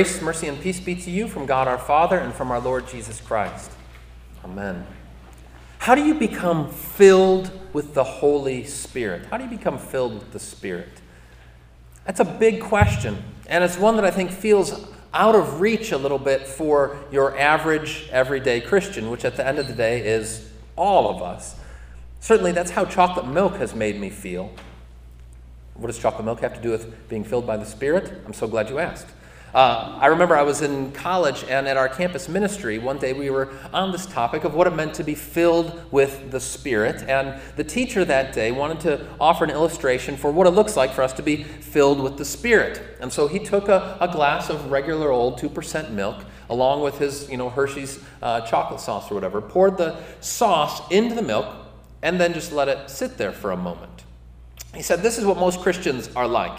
Grace, mercy, and peace be to you from God our Father and from our Lord Jesus Christ. Amen. How do you become filled with the Holy Spirit? How do you become filled with the Spirit? That's a big question, and it's one that I think feels out of reach a little bit for your average, everyday Christian, which at the end of the day is all of us. Certainly, that's how chocolate milk has made me feel. What does chocolate milk have to do with being filled by the Spirit? I'm so glad you asked. Uh, I remember I was in college and at our campus ministry, one day we were on this topic of what it meant to be filled with the Spirit. And the teacher that day wanted to offer an illustration for what it looks like for us to be filled with the Spirit. And so he took a, a glass of regular old 2% milk along with his you know, Hershey's uh, chocolate sauce or whatever, poured the sauce into the milk, and then just let it sit there for a moment. He said, This is what most Christians are like.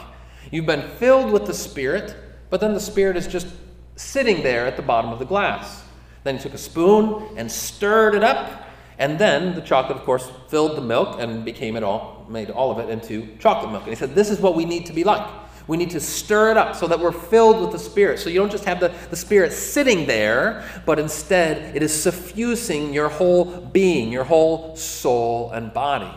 You've been filled with the Spirit but then the Spirit is just sitting there at the bottom of the glass. Then he took a spoon and stirred it up, and then the chocolate, of course, filled the milk and became it all, made all of it into chocolate milk. And he said, This is what we need to be like. We need to stir it up so that we're filled with the Spirit. So you don't just have the, the Spirit sitting there, but instead it is suffusing your whole being, your whole soul and body.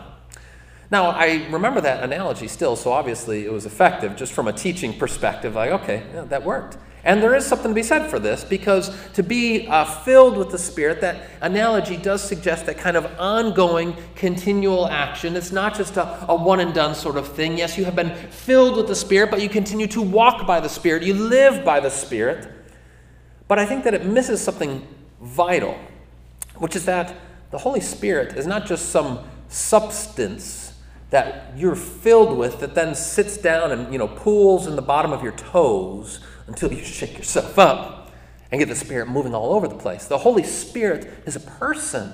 Now, I remember that analogy still, so obviously it was effective just from a teaching perspective. Like, okay, yeah, that worked. And there is something to be said for this because to be uh, filled with the Spirit, that analogy does suggest that kind of ongoing, continual action. It's not just a, a one and done sort of thing. Yes, you have been filled with the Spirit, but you continue to walk by the Spirit, you live by the Spirit. But I think that it misses something vital, which is that the Holy Spirit is not just some substance that you're filled with that then sits down and you know pools in the bottom of your toes until you shake yourself up and get the spirit moving all over the place. The holy spirit is a person.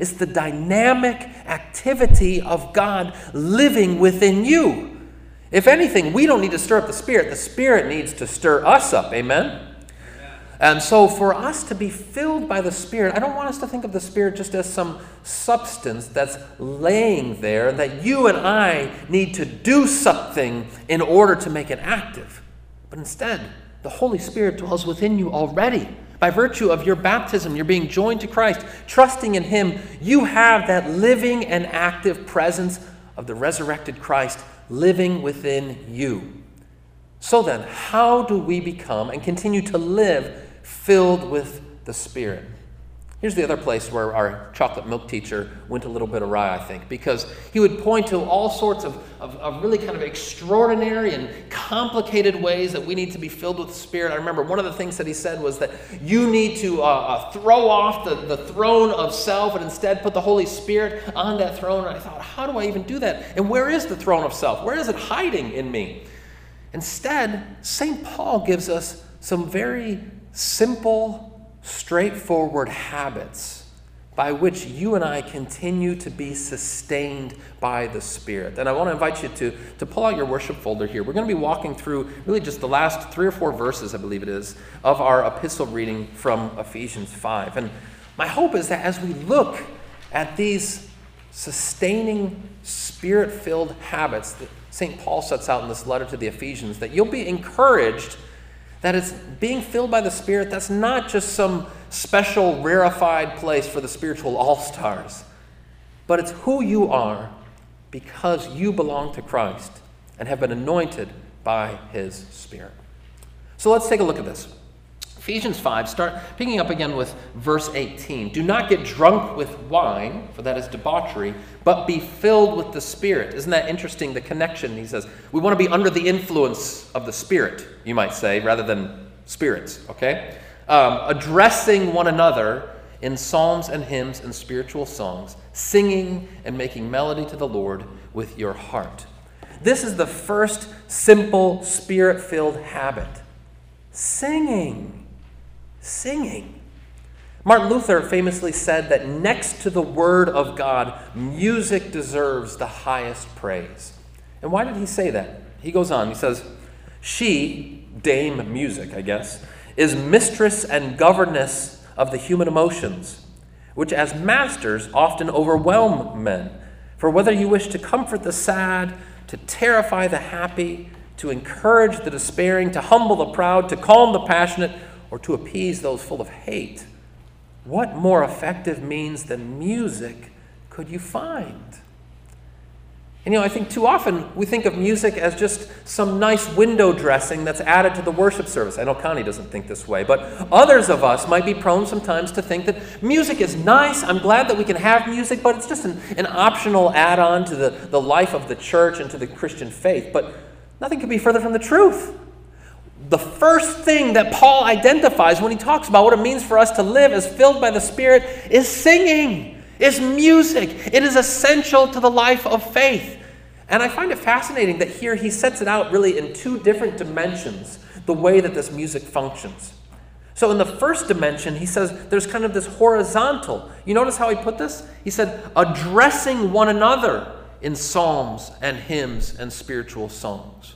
It's the dynamic activity of god living within you. If anything we don't need to stir up the spirit. The spirit needs to stir us up. Amen and so, for us to be filled by the Spirit, I don't want us to think of the Spirit just as some substance that's laying there, that you and I need to do something in order to make it active. But instead, the Holy Spirit dwells within you already. By virtue of your baptism, you're being joined to Christ, trusting in Him, you have that living and active presence of the resurrected Christ living within you. So then, how do we become and continue to live filled with the Spirit. Here's the other place where our chocolate milk teacher went a little bit awry, I think, because he would point to all sorts of, of, of, really kind of extraordinary and complicated ways that we need to be filled with the Spirit. I remember one of the things that he said was that you need to uh, uh, throw off the, the throne of self and instead put the Holy Spirit on that throne. And I thought, how do I even do that? And where is the throne of self? Where is it hiding in me? Instead, St. Paul gives us some very simple, straightforward habits by which you and I continue to be sustained by the Spirit. And I want to invite you to, to pull out your worship folder here. We're going to be walking through really just the last three or four verses, I believe it is, of our epistle reading from Ephesians 5. And my hope is that as we look at these sustaining, spirit filled habits that St. Paul sets out in this letter to the Ephesians, that you'll be encouraged that it's being filled by the Spirit, that's not just some special, rarefied place for the spiritual all stars, but it's who you are because you belong to Christ and have been anointed by His Spirit. So let's take a look at this. Ephesians 5, start picking up again with verse 18. Do not get drunk with wine, for that is debauchery, but be filled with the Spirit. Isn't that interesting, the connection? He says, we want to be under the influence of the Spirit, you might say, rather than spirits, okay? Um, addressing one another in psalms and hymns and spiritual songs, singing and making melody to the Lord with your heart. This is the first simple, spirit filled habit singing singing. Martin Luther famously said that next to the Word of God, music deserves the highest praise. And why did he say that? He goes on, he says, She, Dame Music, I guess, is mistress and governess of the human emotions, which as masters often overwhelm men. For whether you wish to comfort the sad, to terrify the happy, to encourage the despairing, to humble the proud, to calm the passionate, or to appease those full of hate. What more effective means than music could you find? And you know, I think too often we think of music as just some nice window dressing that's added to the worship service. I know Connie doesn't think this way, but others of us might be prone sometimes to think that music is nice. I'm glad that we can have music, but it's just an, an optional add on to the, the life of the church and to the Christian faith. But nothing could be further from the truth. The first thing that Paul identifies when he talks about what it means for us to live as filled by the Spirit is singing is music. It is essential to the life of faith. And I find it fascinating that here he sets it out really in two different dimensions, the way that this music functions. So, in the first dimension, he says there's kind of this horizontal. You notice how he put this? He said, addressing one another in psalms and hymns and spiritual songs.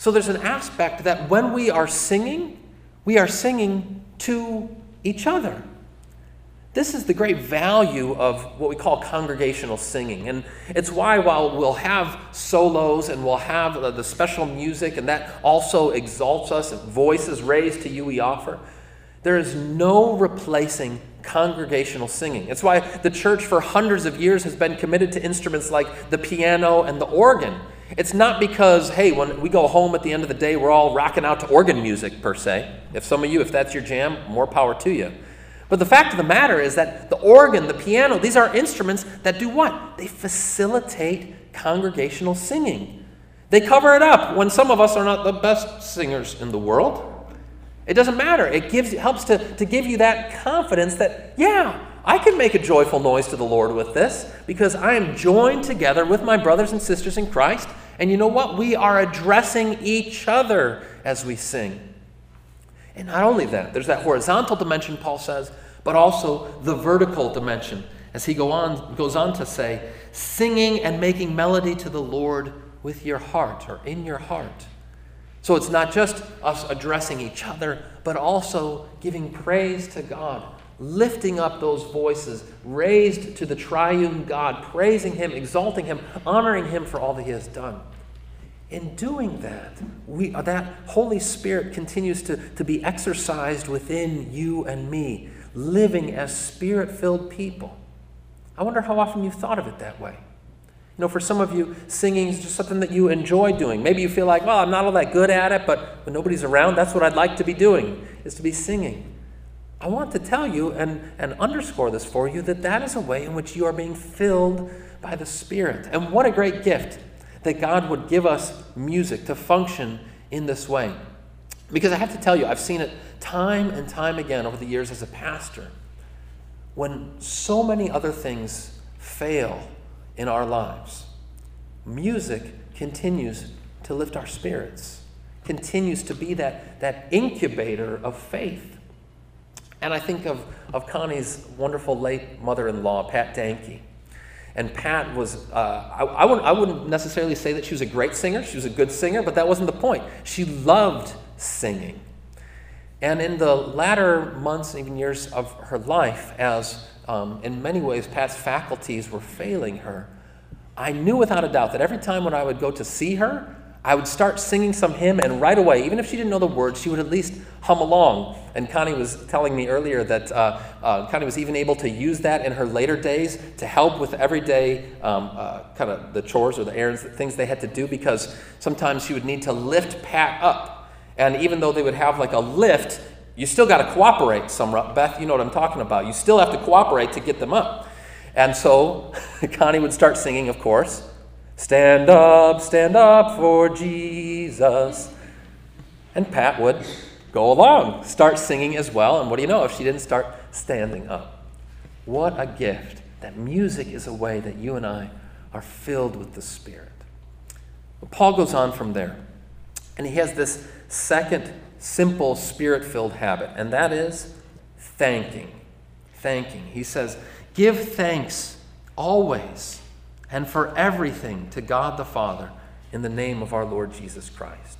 So, there's an aspect that when we are singing, we are singing to each other. This is the great value of what we call congregational singing. And it's why, while we'll have solos and we'll have the special music, and that also exalts us, voices raised to you we offer, there is no replacing congregational singing. It's why the church for hundreds of years has been committed to instruments like the piano and the organ. It's not because, hey, when we go home at the end of the day, we're all rocking out to organ music per se. If some of you, if that's your jam, more power to you. But the fact of the matter is that the organ, the piano, these are instruments that do what? They facilitate congregational singing. They cover it up when some of us are not the best singers in the world. It doesn't matter. It gives helps to, to give you that confidence that, yeah, I can make a joyful noise to the Lord with this because I am joined together with my brothers and sisters in Christ. And you know what? We are addressing each other as we sing. And not only that, there's that horizontal dimension, Paul says, but also the vertical dimension, as he go on, goes on to say, singing and making melody to the Lord with your heart or in your heart. So it's not just us addressing each other, but also giving praise to God, lifting up those voices, raised to the triune God, praising Him, exalting Him, honoring Him for all that He has done. In doing that, we, uh, that Holy Spirit continues to, to be exercised within you and me, living as spirit filled people. I wonder how often you've thought of it that way. You know, for some of you, singing is just something that you enjoy doing. Maybe you feel like, well, I'm not all that good at it, but when nobody's around, that's what I'd like to be doing, is to be singing. I want to tell you and, and underscore this for you that that is a way in which you are being filled by the Spirit. And what a great gift that God would give us music to function in this way. Because I have to tell you, I've seen it time and time again over the years as a pastor. When so many other things fail in our lives, music continues to lift our spirits, continues to be that, that incubator of faith. And I think of, of Connie's wonderful late mother in law, Pat Danke. And Pat was, uh, I, I, wouldn't, I wouldn't necessarily say that she was a great singer. She was a good singer, but that wasn't the point. She loved singing. And in the latter months and even years of her life, as um, in many ways Pat's faculties were failing her, I knew without a doubt that every time when I would go to see her, I would start singing some hymn, and right away, even if she didn't know the words, she would at least hum along. And Connie was telling me earlier that uh, uh, Connie was even able to use that in her later days to help with everyday um, uh, kind of the chores or the errands, things they had to do, because sometimes she would need to lift Pat up. And even though they would have like a lift, you still got to cooperate some. Beth, you know what I'm talking about. You still have to cooperate to get them up. And so Connie would start singing, of course. Stand up, stand up for Jesus. And Pat would go along, start singing as well. And what do you know if she didn't start standing up? What a gift that music is a way that you and I are filled with the Spirit. But Paul goes on from there, and he has this second simple spirit filled habit, and that is thanking. Thanking. He says, Give thanks always and for everything to God the Father in the name of our Lord Jesus Christ.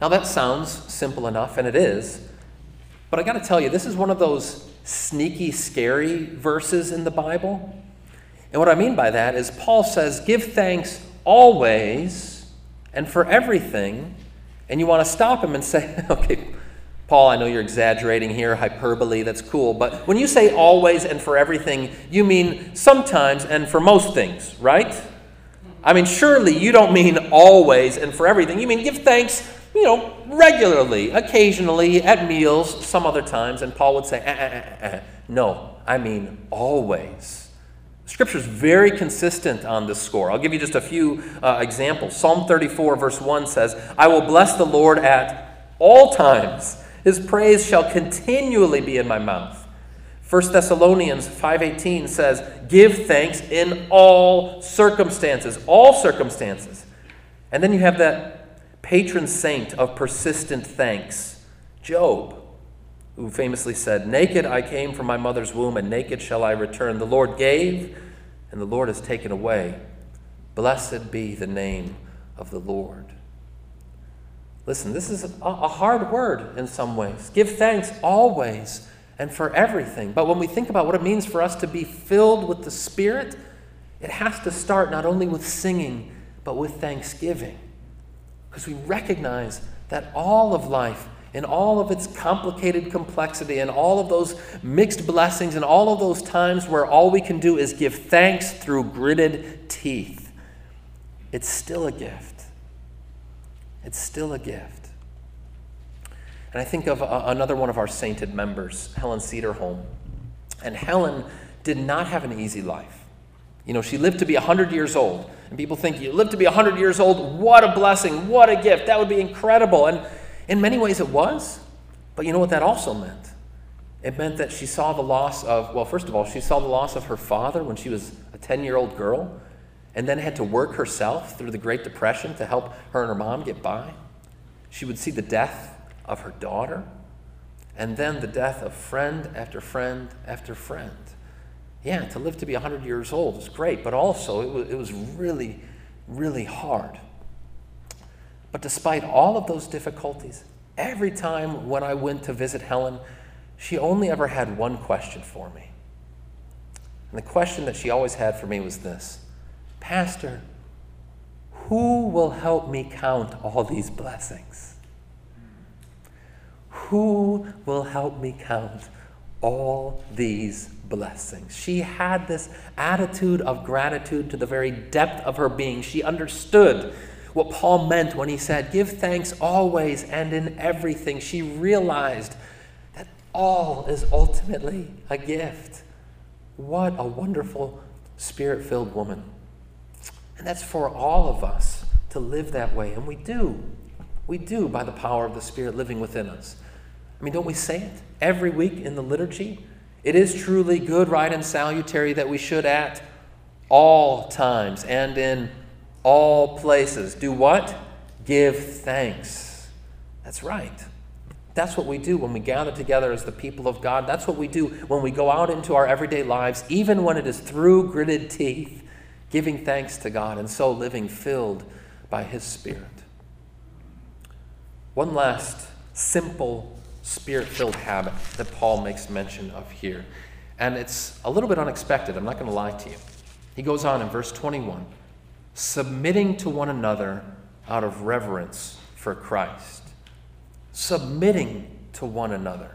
Now, that sounds simple enough, and it is, but I got to tell you, this is one of those sneaky, scary verses in the Bible. And what I mean by that is Paul says, Give thanks always and for everything, and you want to stop him and say, okay, Paul, I know you're exaggerating here, hyperbole, that's cool, but when you say always and for everything, you mean sometimes and for most things, right? I mean, surely you don't mean always and for everything. You mean give thanks, you know, regularly, occasionally, at meals, some other times. And Paul would say, eh, eh, eh, no, I mean always. Scripture is very consistent on this score. I'll give you just a few uh, examples. Psalm 34, verse 1 says, I will bless the Lord at all times. His praise shall continually be in my mouth. 1 Thessalonians 5:18 says, "Give thanks in all circumstances, all circumstances." And then you have that patron saint of persistent thanks, Job, who famously said, "Naked I came from my mother's womb, and naked shall I return. The Lord gave, and the Lord has taken away. Blessed be the name of the Lord." Listen, this is a hard word in some ways. Give thanks always and for everything. But when we think about what it means for us to be filled with the Spirit, it has to start not only with singing, but with thanksgiving. Because we recognize that all of life, in all of its complicated complexity, and all of those mixed blessings, and all of those times where all we can do is give thanks through gritted teeth, it's still a gift. It's still a gift. And I think of a, another one of our sainted members, Helen Cederholm. And Helen did not have an easy life. You know, she lived to be 100 years old. And people think, you live to be 100 years old, what a blessing, what a gift, that would be incredible. And in many ways it was. But you know what that also meant? It meant that she saw the loss of, well, first of all, she saw the loss of her father when she was a 10 year old girl and then had to work herself through the Great Depression to help her and her mom get by. She would see the death of her daughter, and then the death of friend after friend after friend. Yeah, to live to be 100 years old is great, but also it was, it was really, really hard. But despite all of those difficulties, every time when I went to visit Helen, she only ever had one question for me. And the question that she always had for me was this Pastor, who will help me count all these blessings? Who will help me count all these blessings? She had this attitude of gratitude to the very depth of her being. She understood what Paul meant when he said, Give thanks always and in everything. She realized that all is ultimately a gift. What a wonderful spirit filled woman. And that's for all of us to live that way. And we do. We do by the power of the Spirit living within us. I mean, don't we say it every week in the liturgy? It is truly good, right, and salutary that we should at all times and in all places do what? Give thanks. That's right. That's what we do when we gather together as the people of God. That's what we do when we go out into our everyday lives, even when it is through gritted teeth giving thanks to God, and so living filled by His Spirit. One last simple spirit filled habit that Paul makes mention of here. And it's a little bit unexpected, I'm not going to lie to you. He goes on in verse 21 submitting to one another out of reverence for Christ. Submitting to one another.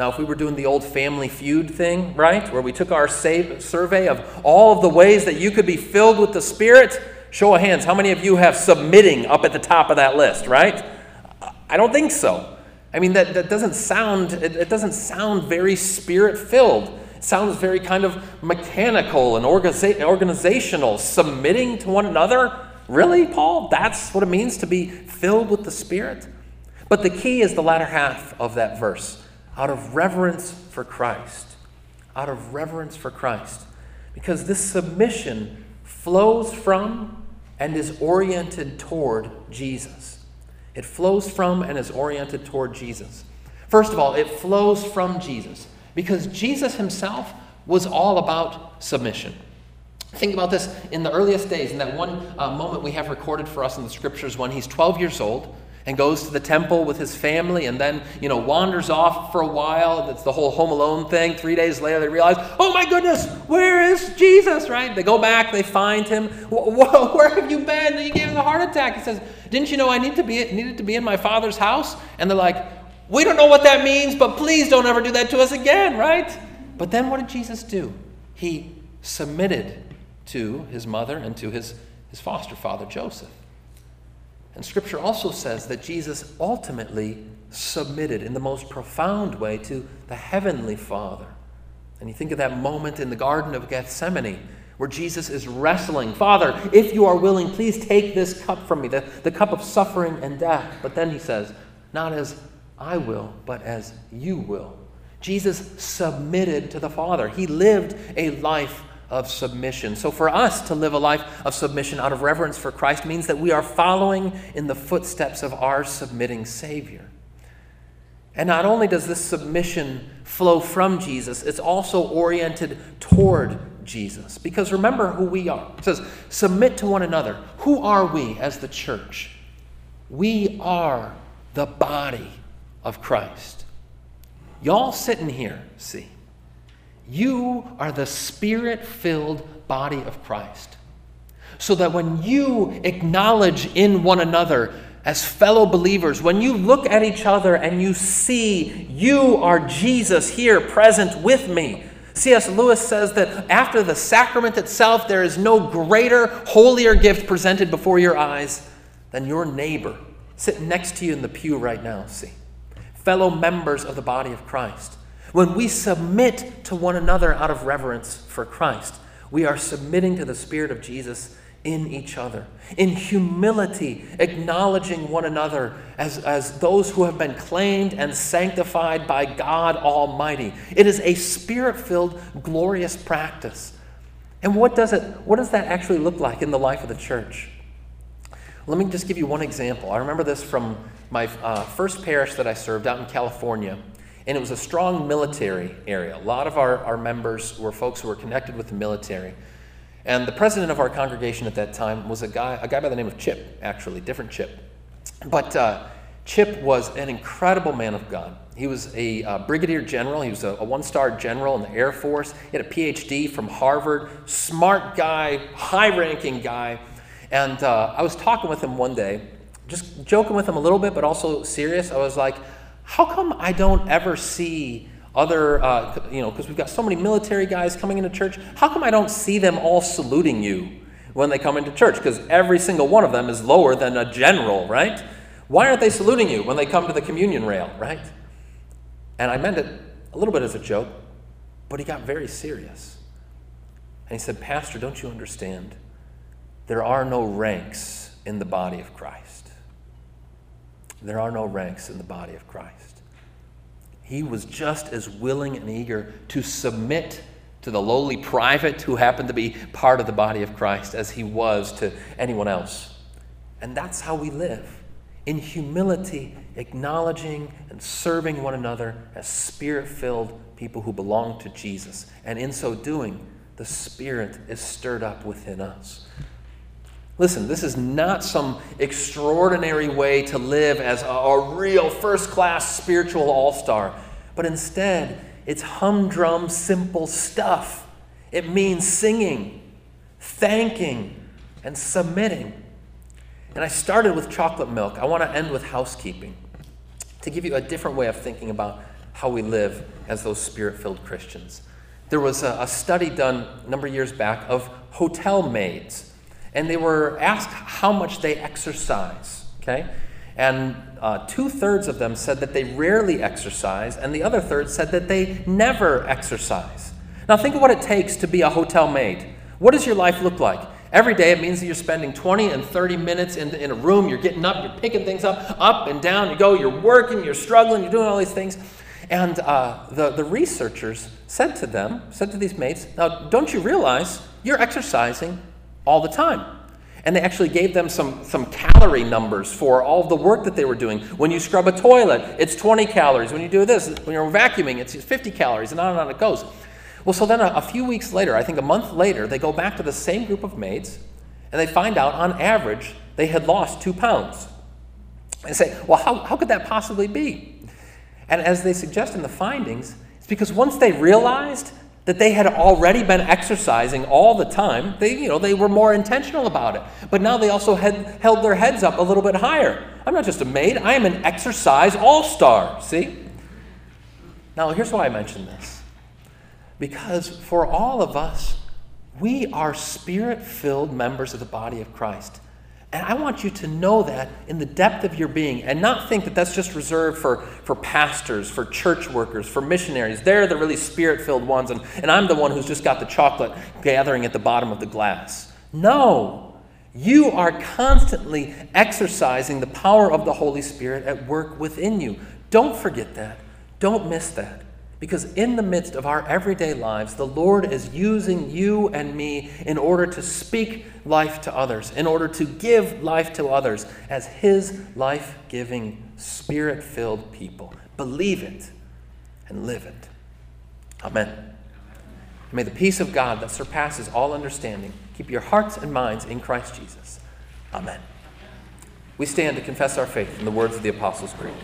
Now, if we were doing the old family feud thing, right, where we took our save, survey of all of the ways that you could be filled with the Spirit, show of hands, how many of you have submitting up at the top of that list, right? I don't think so. I mean, that, that doesn't sound, it, it doesn't sound very spirit filled. It sounds very kind of mechanical and organiza- organizational. Submitting to one another? Really, Paul? That's what it means to be filled with the Spirit? But the key is the latter half of that verse out of reverence for Christ. Out of reverence for Christ. Because this submission flows from and is oriented toward Jesus. It flows from and is oriented toward Jesus. First of all, it flows from Jesus because Jesus himself was all about submission. Think about this in the earliest days, in that one uh, moment we have recorded for us in the scriptures when he's 12 years old and goes to the temple with his family and then, you know, wanders off for a while. That's the whole Home Alone thing. Three days later, they realize, oh my goodness, where is Jesus, right? They go back, they find him. Where have you been? You gave him a heart attack. He says, didn't you know I need to be, needed to be in my father's house? And they're like, we don't know what that means, but please don't ever do that to us again, right? But then what did Jesus do? He submitted to his mother and to his, his foster father, Joseph. And Scripture also says that Jesus ultimately submitted in the most profound way to the Heavenly Father. And you think of that moment in the Garden of Gethsemane where Jesus is wrestling, Father, if you are willing, please take this cup from me, the, the cup of suffering and death. But then he says, Not as I will, but as you will. Jesus submitted to the Father. He lived a life of submission. So, for us to live a life of submission out of reverence for Christ means that we are following in the footsteps of our submitting Savior. And not only does this submission flow from Jesus, it's also oriented toward Jesus. Because remember who we are. It says, submit to one another. Who are we as the church? We are the body of Christ. Y'all sitting here, see. You are the spirit filled body of Christ. So that when you acknowledge in one another as fellow believers, when you look at each other and you see you are Jesus here present with me, C.S. Lewis says that after the sacrament itself, there is no greater, holier gift presented before your eyes than your neighbor sitting next to you in the pew right now, see? Fellow members of the body of Christ. When we submit to one another out of reverence for Christ, we are submitting to the Spirit of Jesus in each other, in humility, acknowledging one another as, as those who have been claimed and sanctified by God Almighty. It is a spirit filled, glorious practice. And what does, it, what does that actually look like in the life of the church? Let me just give you one example. I remember this from my uh, first parish that I served out in California and it was a strong military area. A lot of our, our members were folks who were connected with the military. And the president of our congregation at that time was a guy, a guy by the name of Chip, actually, different Chip. But uh, Chip was an incredible man of God. He was a uh, brigadier general. He was a, a one star general in the Air Force. He had a PhD from Harvard. Smart guy, high ranking guy. And uh, I was talking with him one day, just joking with him a little bit, but also serious. I was like, how come I don't ever see other, uh, you know, because we've got so many military guys coming into church, how come I don't see them all saluting you when they come into church? Because every single one of them is lower than a general, right? Why aren't they saluting you when they come to the communion rail, right? And I meant it a little bit as a joke, but he got very serious. And he said, Pastor, don't you understand? There are no ranks in the body of Christ. There are no ranks in the body of Christ. He was just as willing and eager to submit to the lowly private who happened to be part of the body of Christ as he was to anyone else. And that's how we live in humility, acknowledging and serving one another as spirit filled people who belong to Jesus. And in so doing, the Spirit is stirred up within us. Listen, this is not some extraordinary way to live as a, a real first class spiritual all star, but instead, it's humdrum, simple stuff. It means singing, thanking, and submitting. And I started with chocolate milk. I want to end with housekeeping to give you a different way of thinking about how we live as those spirit filled Christians. There was a, a, study done a number of years back of hotel maids and they were asked how much they exercise. Okay? And uh, two thirds of them said that they rarely exercise, and the other third said that they never exercise. Now, think of what it takes to be a hotel maid. What does your life look like? Every day, it means that you're spending 20 and 30 minutes in, in a room. You're getting up, you're picking things up, up and down. You go, you're working, you're struggling, you're doing all these things. And uh, the, the researchers said to them, said to these maids, Now, don't you realize you're exercising all the time. And they actually gave them some, some calorie numbers for all the work that they were doing. When you scrub a toilet, it's 20 calories. When you do this, when you're vacuuming, it's 50 calories, and on and on it goes. Well, so then a, a few weeks later, I think a month later, they go back to the same group of maids, and they find out on average they had lost two pounds. And say, well, how, how could that possibly be? And as they suggest in the findings, it's because once they realized that they had already been exercising all the time, they, you know, they were more intentional about it. But now they also had held their heads up a little bit higher. I'm not just a maid, I am an exercise all star. See? Now, here's why I mention this. Because for all of us, we are spirit filled members of the body of Christ. And I want you to know that in the depth of your being and not think that that's just reserved for, for pastors, for church workers, for missionaries. They're the really spirit filled ones, and, and I'm the one who's just got the chocolate gathering at the bottom of the glass. No, you are constantly exercising the power of the Holy Spirit at work within you. Don't forget that. Don't miss that. Because in the midst of our everyday lives, the Lord is using you and me in order to speak life to others, in order to give life to others as His life giving, spirit filled people. Believe it and live it. Amen. May the peace of God that surpasses all understanding keep your hearts and minds in Christ Jesus. Amen. We stand to confess our faith in the words of the Apostles' Creed.